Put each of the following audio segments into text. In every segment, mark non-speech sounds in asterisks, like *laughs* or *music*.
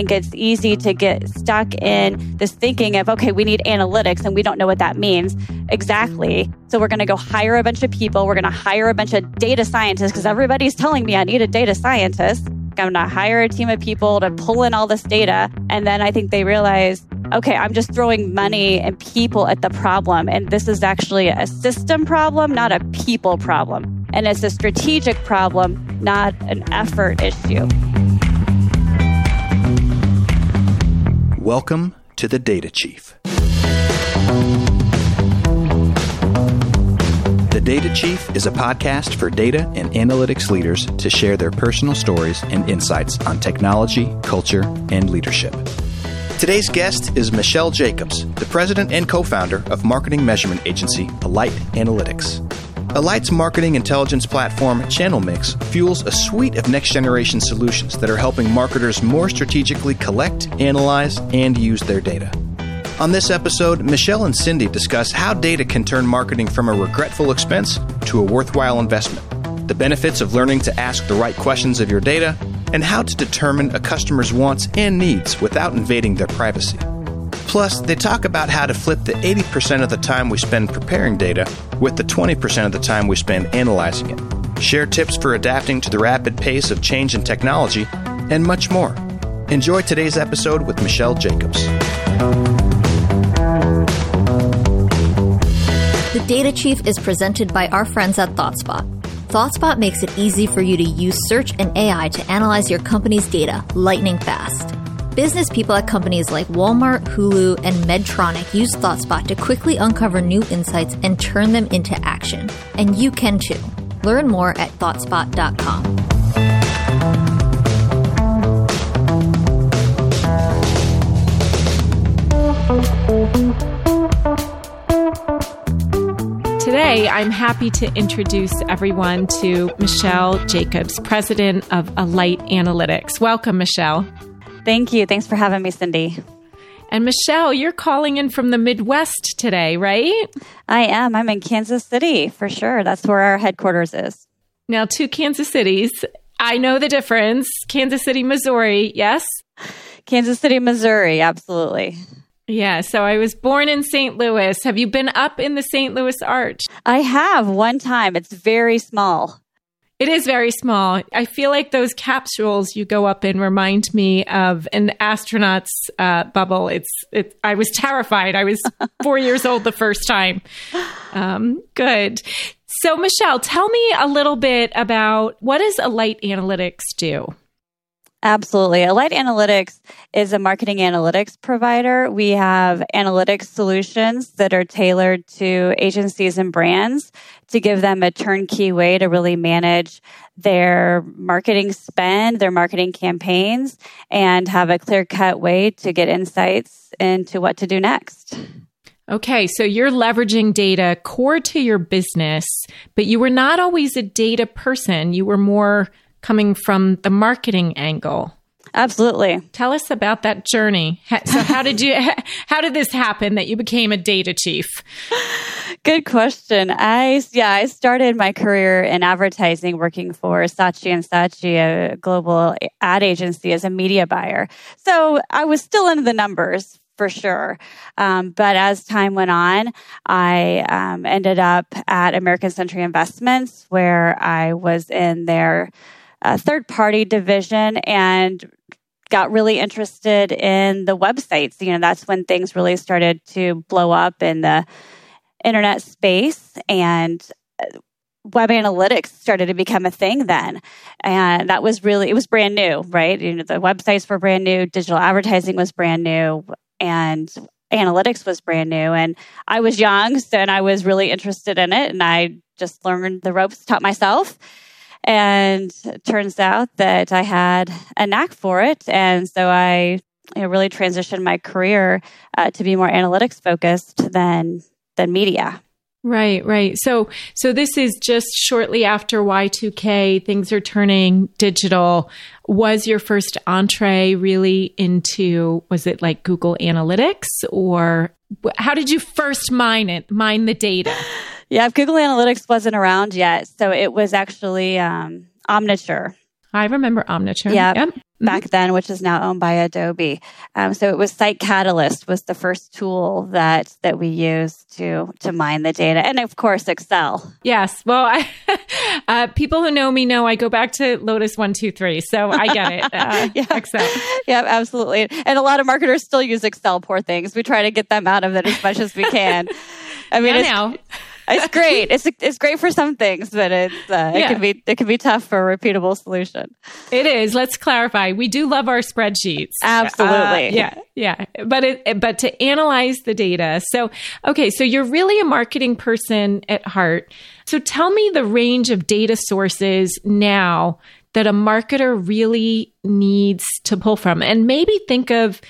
think it's easy to get stuck in this thinking of, okay, we need analytics and we don't know what that means exactly. So we're going to go hire a bunch of people. We're going to hire a bunch of data scientists because everybody's telling me I need a data scientist. I'm going to hire a team of people to pull in all this data. And then I think they realize, okay, I'm just throwing money and people at the problem. And this is actually a system problem, not a people problem. And it's a strategic problem, not an effort issue. Welcome to the Data Chief. The Data Chief is a podcast for data and analytics leaders to share their personal stories and insights on technology, culture, and leadership. Today's guest is Michelle Jacobs, the president and co founder of marketing measurement agency Alight Analytics. Alight's marketing intelligence platform, ChannelMix, fuels a suite of next generation solutions that are helping marketers more strategically collect, analyze, and use their data. On this episode, Michelle and Cindi discuss how data can turn marketing from a regretful expense to a worthwhile investment, the benefits of learning to ask the right questions of your data, and how to determine a customer's wants and needs without invading their privacy. Plus, they talk about how to flip the 80% of the time we spend preparing data with the 20% of the time we spend analyzing it, share tips for adapting to the rapid pace of change in technology, and much more. Enjoy today's episode with Michelle Jacobs. The Data Chief is presented by our friends at ThoughtSpot. ThoughtSpot makes it easy for you to use search and AI to analyze your company's data lightning fast. Business people at companies like Walmart, Hulu, and Medtronic use ThoughtSpot to quickly uncover new insights and turn them into action. And you can too. Learn more at ThoughtSpot.com. Today, I'm happy to introduce everyone to Michelle Jacobs, president of Alight Analytics. Welcome, Michelle. Thank you. Thanks for having me, Cindi. And Michelle, you're calling in from the Midwest today, right? I am. I'm in Kansas City for sure. That's where our headquarters is. Now, two Kansas cities. I know the difference. Kansas City, Missouri, yes? Kansas City, Missouri, absolutely. Yeah, so I was born in St. Louis. Have you been up in the St. Louis Arch? I have one time. It's very small. It is very small. I feel like those capsules you go up in remind me of an astronaut's uh, bubble. It's, it, I was terrified. I was *laughs* four years old the first time. Um, good. So, Michelle, tell me a little bit about what does Alight Analytics do? Absolutely. Alight Analytics is a marketing analytics provider. We have analytics solutions that are tailored to agencies and brands to give them a turnkey way to really manage their marketing spend, their marketing campaigns, and have a clear cut way to get insights into what to do next. Okay, so you're leveraging data core to your business, but you were not always a data person. You were more coming from the marketing angle. Absolutely. Tell us about that journey. So how did you *laughs* how did this happen that you became a data chief? Good question. I yeah, I started my career in advertising working for Saatchi and Saatchi, a global ad agency as a media buyer. So I was still in the numbers for sure. Um, but as time went on, I um, ended up at American Century Investments where I was in their uh, third party division and got really interested in the websites. You know, that's when things really started to blow up in the internet space and uh, web analytics started to become a thing then. And that was really, it was brand new, right? You know, the websites were brand new, digital advertising was brand new, and analytics was brand new. And I was young, so, and I was really interested in it. And I just learned the ropes, taught myself and turns out that I had a knack for it. And so I you know, really transitioned my career uh, to be more analytics focused than than media. Right, right. So so this is just shortly after Y2K, things are turning digital. Was your first entree really into was it like Google Analytics or how did you first mine it, mine the data? *laughs* Yeah, Google Analytics wasn't around yet, so it was actually um, Omniture. I remember Omniture. Yeah. Yep. back then, which is now owned by Adobe. Um, so it was SiteCatalyst was the first tool that that we used to to mine the data, and of course Excel. Yes, well, I, *laughs* uh, people who know me know I go back to Lotus one two three, so I get it. *laughs* Uh, yeah. Excel. Yeah, absolutely. And a lot of marketers still use Excel. Poor things. We try to get them out of it as much as we can. *laughs* I mean, yeah, it's *laughs* great. It's it's great for some things, but it's uh, yeah. it can be it can be tough for a repeatable solution. It is. Let's clarify. We do love our spreadsheets. *laughs* Absolutely. Uh, yeah, yeah. But it but to analyze the data. So okay, so you're really a marketing person at heart. So tell me the range of data sources now that a marketer really needs to pull from, and maybe think of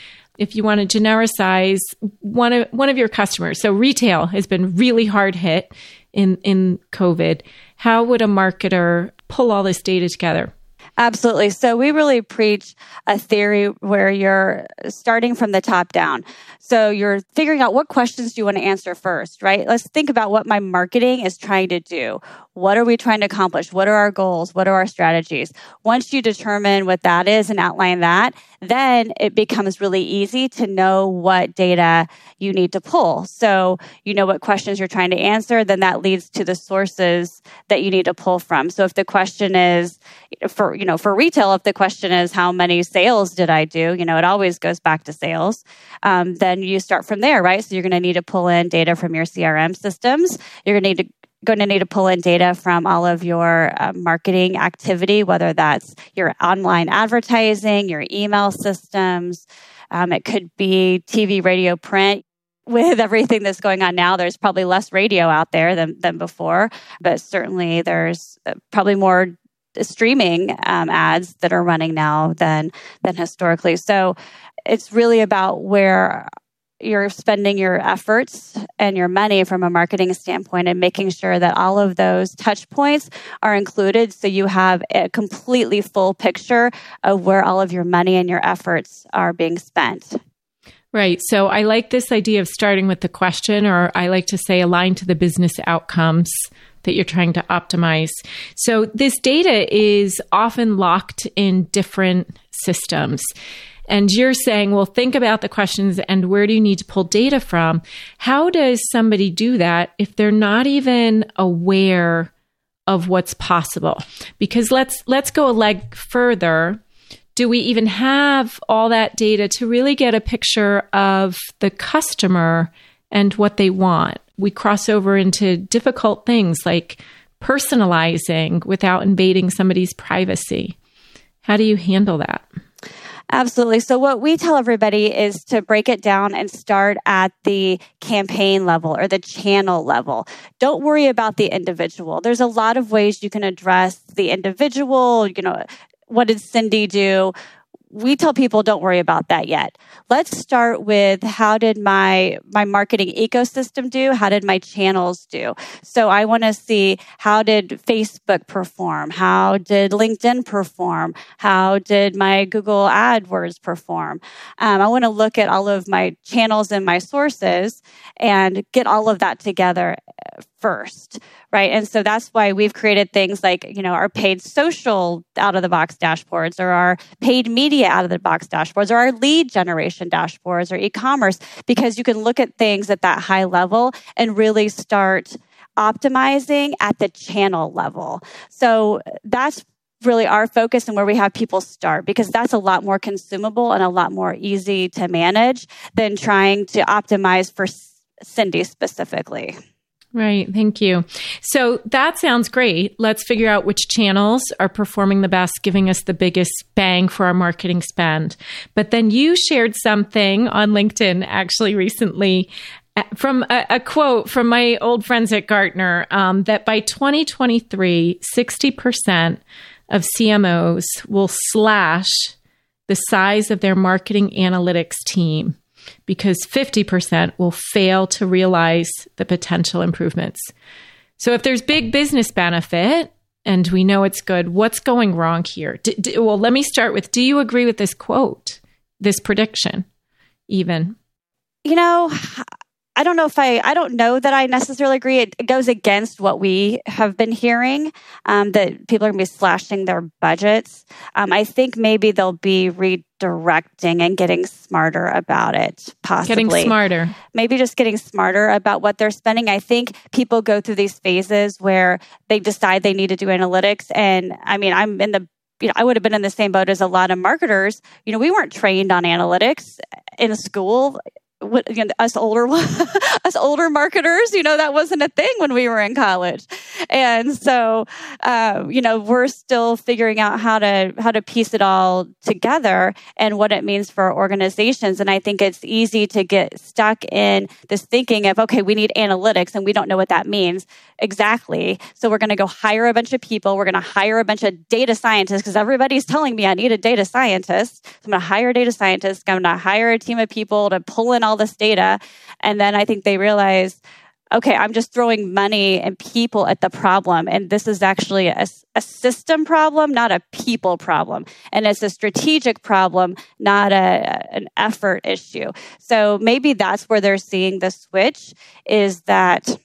if you want to genericize one of one of your customers. So retail has been really hard hit in in COVID. How would a marketer pull all this data together? Absolutely. So we really preach a theory where you're starting from the top down. So you're figuring out what questions do you want to answer first, right? Let's think about what my marketing is trying to do. What are we trying to accomplish? What are our goals? What are our strategies? Once you determine what that is and outline that, then it becomes really easy to know what data you need to pull. So you know what questions you're trying to answer, then that leads to the sources that you need to pull from. So if the question is for, you know, for retail, if the question is how many sales did I do, you know, it always goes back to sales. Um, then you start from there, right? So you're going to need to pull in data from your CRM systems. You're going to need to going to need to pull in data from all of your uh, marketing activity, whether that's your online advertising, your email systems. Um, it could be TV, radio, print. With everything that's going on now, there's probably less radio out there than, than before, but certainly there's uh, probably more streaming um, ads that are running now than than historically. So it's really about where you're spending your efforts and your money from a marketing standpoint and making sure that all of those touch points are included so you have a completely full picture of where all of your money and your efforts are being spent. Right. So I like this idea of starting with the question, or I like to say align to the business outcomes that you're trying to optimize. So this data is often locked in different systems and you're saying, well, think about the questions and where do you need to pull data from? How does somebody do that if they're not even aware of what's possible? Because let's let's go a leg further. Do we even have all that data to really get a picture of the customer and what they want? We cross over into difficult things like personalizing without invading somebody's privacy. How do you handle that? Absolutely. So what we tell everybody is to break it down and start at the campaign level or the channel level. Don't worry about the individual. There's a lot of ways you can address the individual, you know, what did Cindi do? We tell people don't worry about that yet. Let's start with how did my my marketing ecosystem do? How did my channels do? So I want to see how did Facebook perform? How did LinkedIn perform? How did my Google AdWords perform? Um, I want to look at all of my channels and my sources and get all of that together first, right? And so that's why we've created things like, you know, our paid social out of the box dashboards or our paid media out of the box dashboards or our lead generation dashboards or e-commerce because you can look at things at that high level and really start optimizing at the channel level. So that's really our focus and where we have people start because that's a lot more consumable and a lot more easy to manage than trying to optimize for Cindi specifically. Right. Thank you. So that sounds great. Let's figure out which channels are performing the best, giving us the biggest bang for our marketing spend. But then you shared something on LinkedIn actually recently uh, from a, a quote from my old friends at Gartner um, that by 2023, 60% of CMOs will slash the size of their marketing analytics team because 50% will fail to realize the potential improvements. So if there's big business benefit and we know it's good, what's going wrong here? D- d- well, let me start with do you agree with this quote, this prediction, even? You know, I don't know if I, I don't know that I necessarily agree. It, goes against what we have been hearing um, that people are going to be slashing their budgets. Um, I think maybe they'll be redirecting and getting smarter about it, possibly. Getting smarter. Maybe just getting smarter about what they're spending. I think people go through these phases where they decide they need to do analytics. And I mean, I'm in the you know, I would have been in the same boat as a lot of marketers. You know, we weren't trained on analytics in school what, know, us older *laughs* us older marketers, you know, that wasn't a thing when we were in college, and so uh, you know we're still figuring out how to how to piece it all together and what it means for organizations. And I think it's easy to get stuck in this thinking of okay, we need analytics, and we don't know what that means exactly. So we're going to go hire a bunch of people. We're going to hire a bunch of data scientists because everybody's telling me I need a data scientist. So I'm going to hire a data scientist. I'm going to hire a team of people to pull in all this data. And then I think they realize, okay, I'm just throwing money and people at the problem. And this is actually a, a, system problem, not a people problem. And it's a strategic problem, not a, an effort issue. So maybe that's where they're seeing the switch is that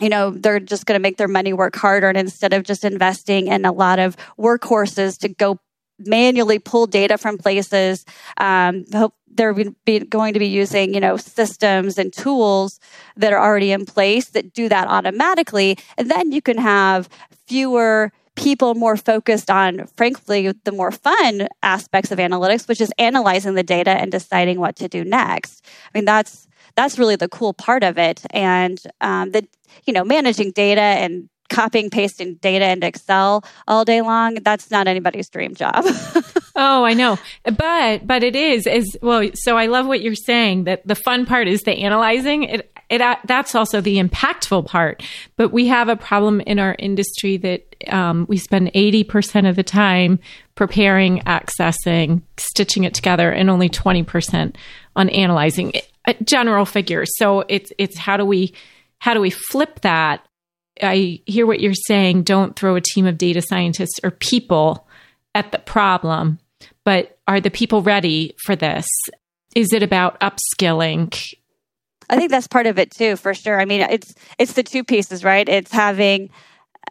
you know they're just going to make their money work harder and instead of just investing in a lot of workhorses to go manually pull data from places. Um, hope they're be going to be using you know systems and tools that are already in place that do that automatically. And then you can have fewer people more focused on frankly the more fun aspects of analytics which is analyzing the data and deciding what to do next. I mean that's that's really the cool part of it. And um, the you know managing data and copying pasting data into excel all day long that's not anybody's dream job *laughs* oh, I know. But but it is is well. So I love what you're saying that the fun part is the analyzing. It it that's also the impactful part. But we have a problem in our industry that um, we spend eighty percent of the time preparing, accessing, stitching it together, and only twenty percent on analyzing. it, Uh, general figures. So it's it's how do we how do we flip that? I hear what you're saying. Don't throw a team of data scientists or people at the problem but are the people ready for this? Is it about upskilling? I think that's part of it too, for sure. I mean, it's it's the two pieces, right? It's having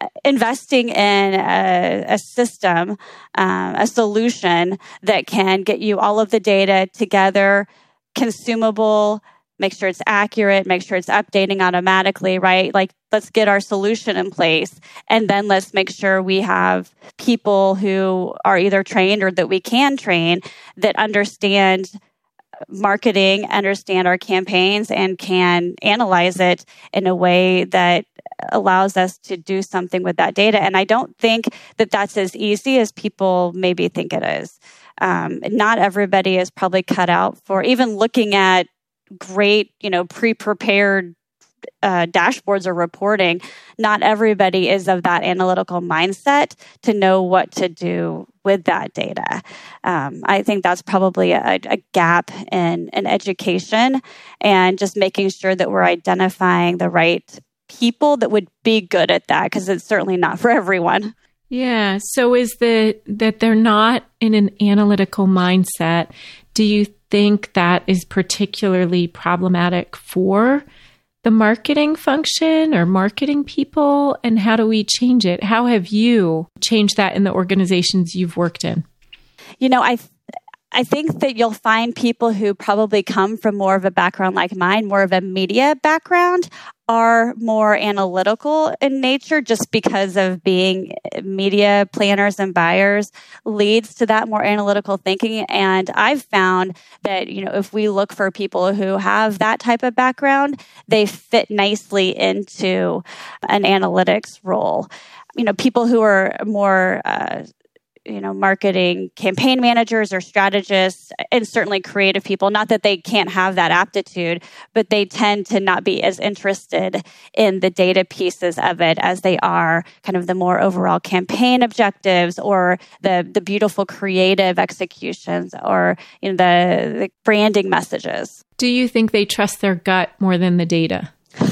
uh, investing in a, a system, um, a solution that can get you all of the data together, consumable, make sure it's accurate, make sure it's updating automatically, right? Like, let's get our solution in place. And then let's make sure we have people who are either trained or that we can train that understand marketing, understand our campaigns, and can analyze it in a way that allows us to do something with that data. And I don't think that that's as easy as people maybe think it is. Um, not everybody is probably cut out for even looking at great, you know, pre-prepared uh, dashboards or reporting, not everybody is of that analytical mindset to know what to do with that data. Um, I think that's probably a, a, gap in, in education and just making sure that we're identifying the right people that would be good at that because it's certainly not for everyone. Yeah. So is the that they're not in an analytical mindset? Do you think that is particularly problematic for the marketing function or marketing people? And how do we change it? How have you changed that in the organizations you've worked in? You know, I I think that you'll find people who probably come from more of a background like mine, more of a media background, are more analytical in nature just because of being media planners and buyers leads to that more analytical thinking. And I've found that, you know, if we look for people who have that type of background, they fit nicely into an analytics role you know people who are more uh, you know marketing campaign managers or strategists and certainly creative people. Not that they can't have that aptitude but they tend to not be as interested in the data pieces of it as they are kind of the more overall campaign objectives or the the beautiful creative executions or you know the, the branding messages. Do you think they trust their gut more than the data? *laughs*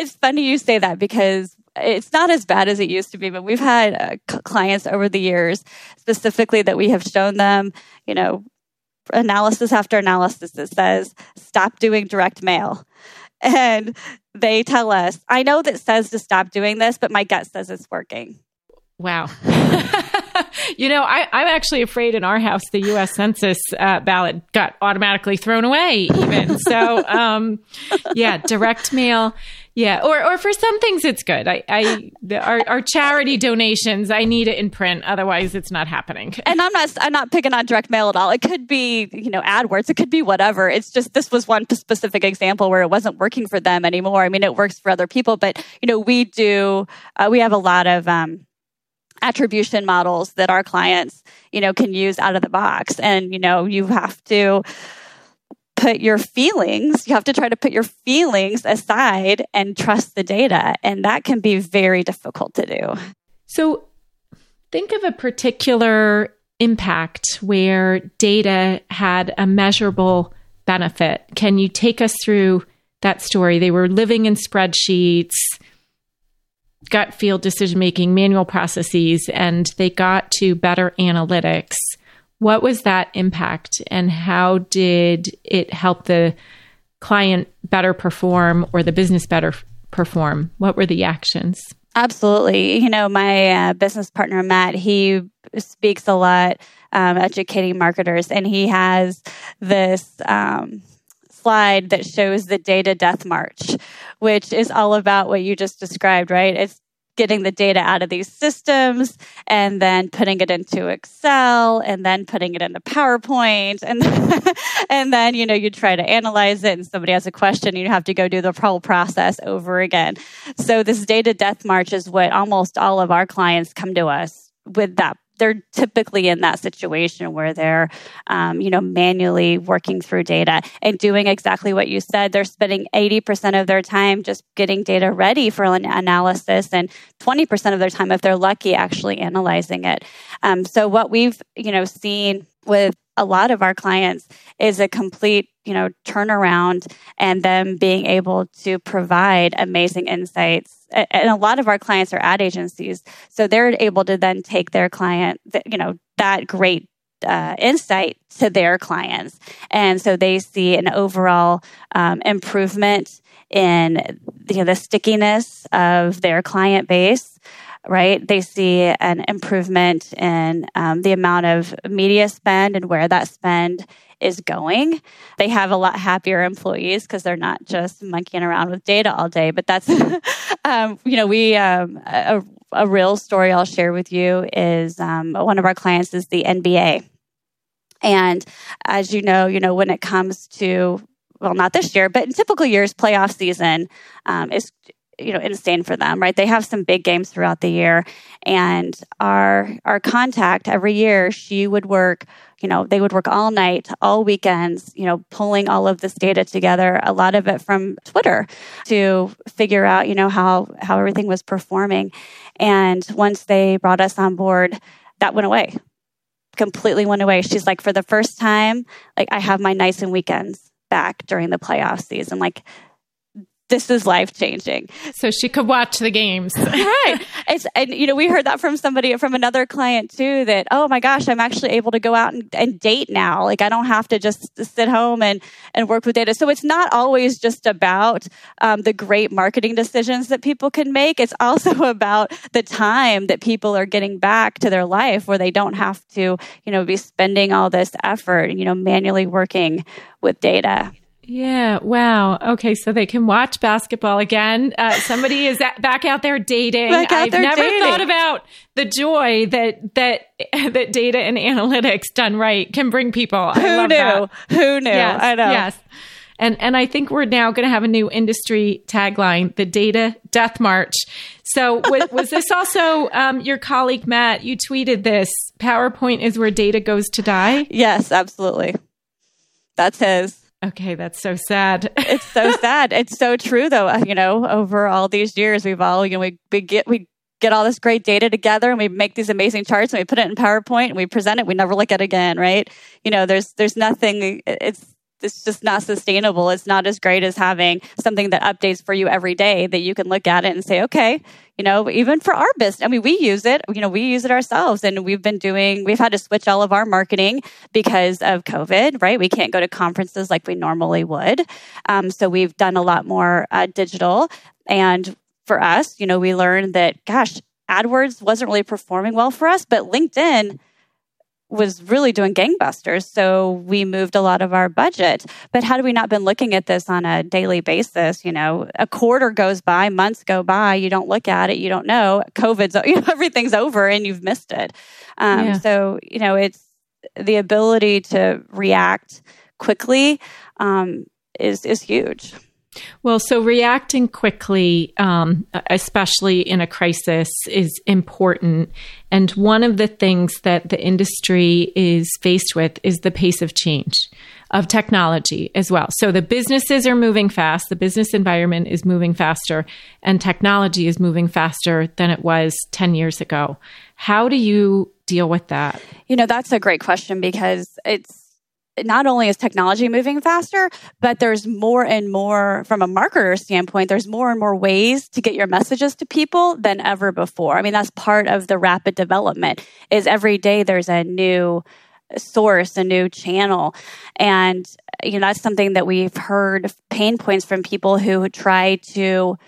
It's funny you say that because it's not as bad as it used to be, but we've had uh, clients over the years specifically that we have shown them, you know, analysis after analysis that says stop doing direct mail. and they tell us, I know that says to stop doing this, but my gut says it's working. Wow. *laughs* you know, I, am actually afraid in our house the U.S. Census uh, ballot got automatically thrown away, even. so, um, yeah, direct mail. Yeah, or or for some things it's good. I, I the, our, our charity donations, I need it in print, otherwise it's not happening. And I'm not I'm not picking on direct mail at all. It could be you know AdWords, it could be whatever. It's just this was one specific example where it wasn't working for them anymore. I mean, it works for other people, but you know we do uh, we have a lot of um, attribution models that our clients, you know, can use out of the box. And, you know, you have to put your feelings, you have to try to put your feelings aside and trust the data. And that can be very difficult to do. So think of a particular impact where data had a measurable benefit. Can you take us through that story? They were living in spreadsheets gut feel decision making, manual processes, and they got to better analytics. What was that impact, and how did it help the client better perform or the business better perform? What were the actions? Absolutely. You know, my uh, business partner, Matt, he speaks a lot um, educating marketers, and he has this. Um, slide that shows the data death march, which is all about what you just described, right? It's getting the data out of these systems and then putting it into Excel and then putting it into PowerPoint and *laughs* and then you know you try to analyze it and somebody has a question you have to go do the whole process over again. So this data death march is what almost all of our clients come to us with that they're typically in that situation where they're, um, you know, manually working through data and doing exactly what you said. They're spending 80% of their time just getting data ready for an analysis and 20% of their time, if they're lucky, actually analyzing it. Um, so what we've, you know, seen with a lot of our clients is a complete you know turnaround and them being able to provide amazing insights and a lot of our clients are ad agencies so they're able to then take their client you know that great uh, insight to their clients. And so they see an overall um, improvement in you know, the stickiness of their client base right? They see an improvement in um, the amount of media spend and where that spend is going. They have a lot happier employees because they're not just monkeying around with data all day. But that's, *laughs* um, you know, we, um, a, a, real story I'll share with you is um, one of our clients is the NBA. And as you know, you know, when it comes to well, not this year, but in typical years, playoff season um, is you know insane for them right? They have some big games throughout the year. And our our contact every year she would work you know they would work all night all weekends you know pulling all of this data together a lot of it from twitter to figure out you know how how everything was performing. And once they brought us on board that went away. Completely went away. She's like for the first time like i have my nights and weekends back during the playoff season. Like this is life changing. So she could watch the games. *laughs* right. It's, and, you know, we heard that from somebody, from another client too, that, oh my gosh, I'm actually able to go out and, and date now. Like I don't have to just sit home and, and work with data. So it's not always just about um, the great marketing decisions that people can make. It's also *laughs* about the time that people are getting back to their life where they don't have to, you know, be spending all this effort, and, you know, manually working with data. Yeah. Wow. Okay. So they can watch basketball again. Uh, somebody is at, back out there dating. Out I've there never dating. thought about the joy that that *laughs* that data and analytics done right can bring people. Who I knew? That. Who knew? Yes, I know. Yes. And and I think we're now going to have a new industry tagline: the data death march. So was, was this *laughs* also um, your colleague Matt? You tweeted this. PowerPoint is where data goes to die. Yes, absolutely. That's his. Okay, that's so sad. *laughs* it's so sad. It's so true, though. Uh, you know, over all these years, we've all you know we, we get we get all this great data together and we make these amazing charts and we put it in PowerPoint and we present it. We never look at it again, right? You know, there's there's nothing. It's it's just not sustainable. It's not as great as having something that updates for you every day that you can look at it and say, okay, you know, even for our business, I mean, we use it, you know, we use it ourselves and we've been doing, we've had to switch all of our marketing because of COVID, right? We can't go to conferences like we normally would. Um, so we've done a lot more uh, digital. And for us, you know, we learned that, gosh, AdWords wasn't really performing well for us, but LinkedIn, was really doing gangbusters. So we moved a lot of our budget. But had we not been looking at this on a daily basis, you know, a quarter goes by, months go by, you don't look at it, you don't know. COVID's, *laughs* you know, everything's over and you've missed it. Um, yeah. So, you know, it's the ability to react quickly um, is, is huge. Well, so reacting quickly, um, especially in a crisis, is important. And one of the things that the industry is faced with is the pace of change of technology as well. So the businesses are moving fast, the business environment is moving faster, and technology is moving faster than it was 10 years ago. How do you deal with that? You know, that's a great question because it's not only is technology moving faster, but there's more and more from a marketer standpoint, there's more and more ways to get your messages to people than ever before. I mean, that's part of the rapid development is every day there's a new source, a new channel. And you know, that's something that we've heard pain points from people who try to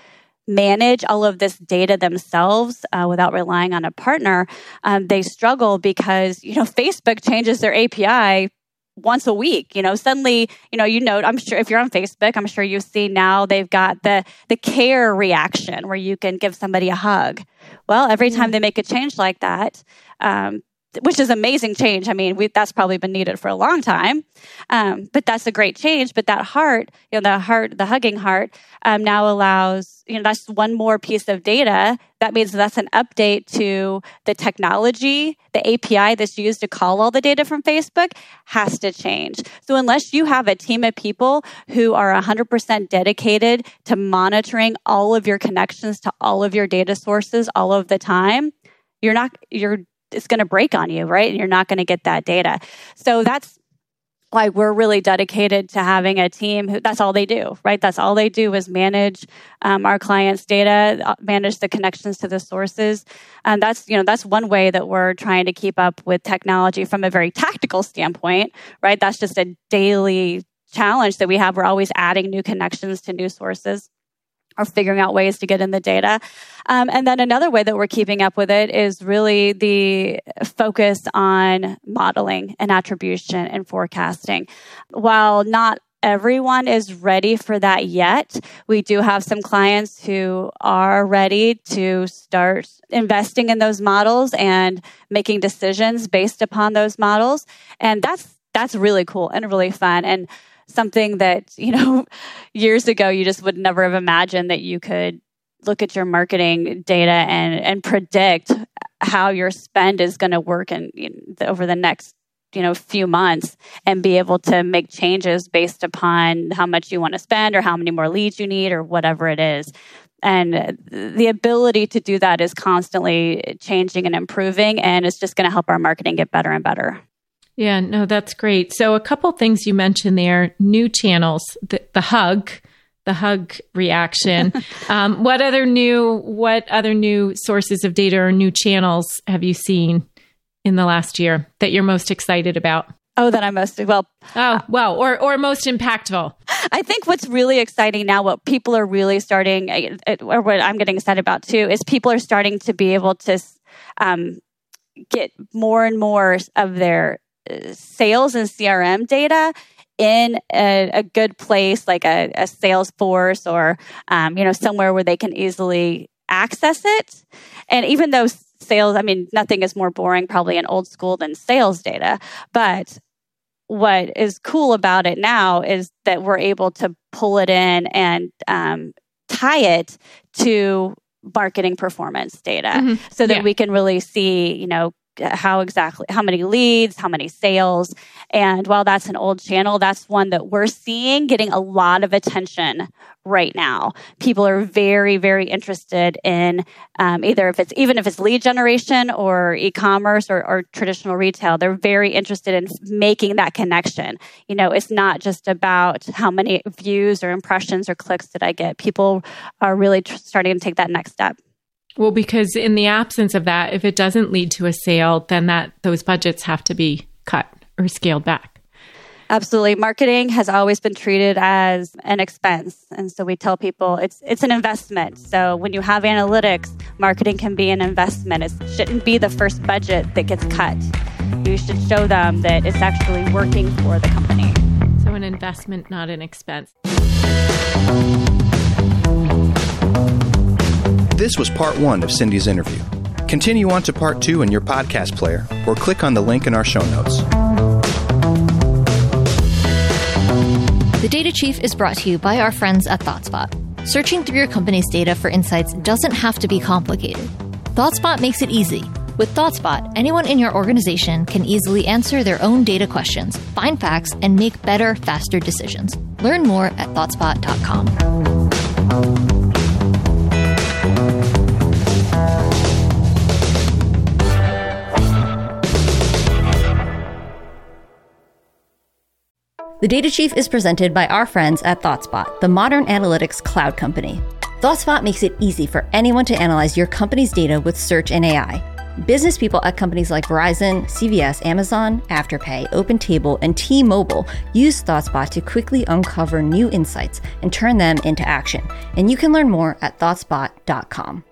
manage all of this data themselves uh, without relying on a partner, um, they struggle because you know *laughs* Facebook changes their API once a week you know suddenly you know you know i'm sure if you're on facebook i'm sure you see now they've got the the care reaction where you can give somebody a hug. Well every time they make a change like that um, which is amazing change. I mean, we, that's probably been needed for a long time, um, but that's a great change. But that heart, you know, the heart, the hugging heart, um, now allows, you know, that's one more piece of data. That means that's an update to the technology, the API that's used to call all the data from Facebook has to change. So unless you have a team of people who are 100% dedicated to monitoring all of your connections to all of your data sources all of the time, you're not you're it's going to break on you, right? And you're not going to get that data. So that's why we're really dedicated to having a team who that's all they do, right? That's all they do is manage um, our clients' data, uh, manage the connections to the sources. And that's, you know, that's one way that we're trying to keep up with technology from a very tactical standpoint, right? That's just a daily challenge that we have. We're always adding new connections to new sources or figuring out ways to get in the data. Um, and then another way that we're keeping up with it is really the focus on modeling and attribution and forecasting. While not everyone is ready for that yet. We do have some clients who are ready to start investing in those models and making decisions based upon those models. And that's that's really cool and really fun. And something that, you know, *laughs* years ago you just would never have imagined that you could look at your marketing data and, and predict how your spend is going to work in, over the next you know few months and be able to make changes based upon how much you want to spend or how many more leads you need or whatever it is. And the ability to do that is constantly changing and improving and it's just going to help our marketing get better and better yeah, no, that's great. So, a couple things you mentioned there new channels, the, the hug, the hug reaction. *laughs* um, what other new, what other new sources of data or new channels have you seen in the last year that you're most excited about? Oh, that I'm most well. Oh, well, or or most impactful. I think what's really exciting now, what people are really starting, or what I'm getting excited about too, is people are starting to be able to um, get more and more of their sales and CRM data in a, a good place like a, a Salesforce or um, you know somewhere where they can easily access it. And even though sales, I mean, nothing is more boring probably in old school than sales data, but what is cool about it now is that we're able to pull it in and um, tie it to marketing performance data mm-hmm. so that yeah. we can really see, you know, how exactly how many leads how many sales. And while that's an old channel that's one that we're seeing getting a lot of attention right now. People are very very interested in um, either if it's even if it's lead generation or e-commerce or, or traditional retail they're very interested in making that connection. You know it's not just about how many views or impressions or clicks did i get. People are really tr- starting to take that next step well, because in the absence of that, if it doesn't lead to a sale, then that those budgets have to be cut or scaled back. Absolutely. Marketing has always been treated as an expense. And so we tell people it's it's an investment. So when you have analytics, marketing can be an investment. It shouldn't be the first budget that gets cut. You should show them that it's actually working for the company. So an investment, not an expense. This was part one of Cindi's interview. Continue on to part two in your podcast player or click on the link in our show notes. The Data Chief is brought to you by our friends at ThoughtSpot. Searching through your company's data for insights doesn't have to be complicated. ThoughtSpot makes it easy. With ThoughtSpot, anyone in your organization can easily answer their own data questions, find facts, and make better, faster decisions. Learn more at ThoughtSpot.com. The Data Chief is presented by our friends at ThoughtSpot, the modern analytics cloud company. ThoughtSpot makes it easy for anyone to analyze your company's data with search and AI. Business people at companies like Verizon, CVS, Amazon, Afterpay, OpenTable, and T Mobile use ThoughtSpot to quickly uncover new insights and turn them into action. And you can learn more at ThoughtSpot.com.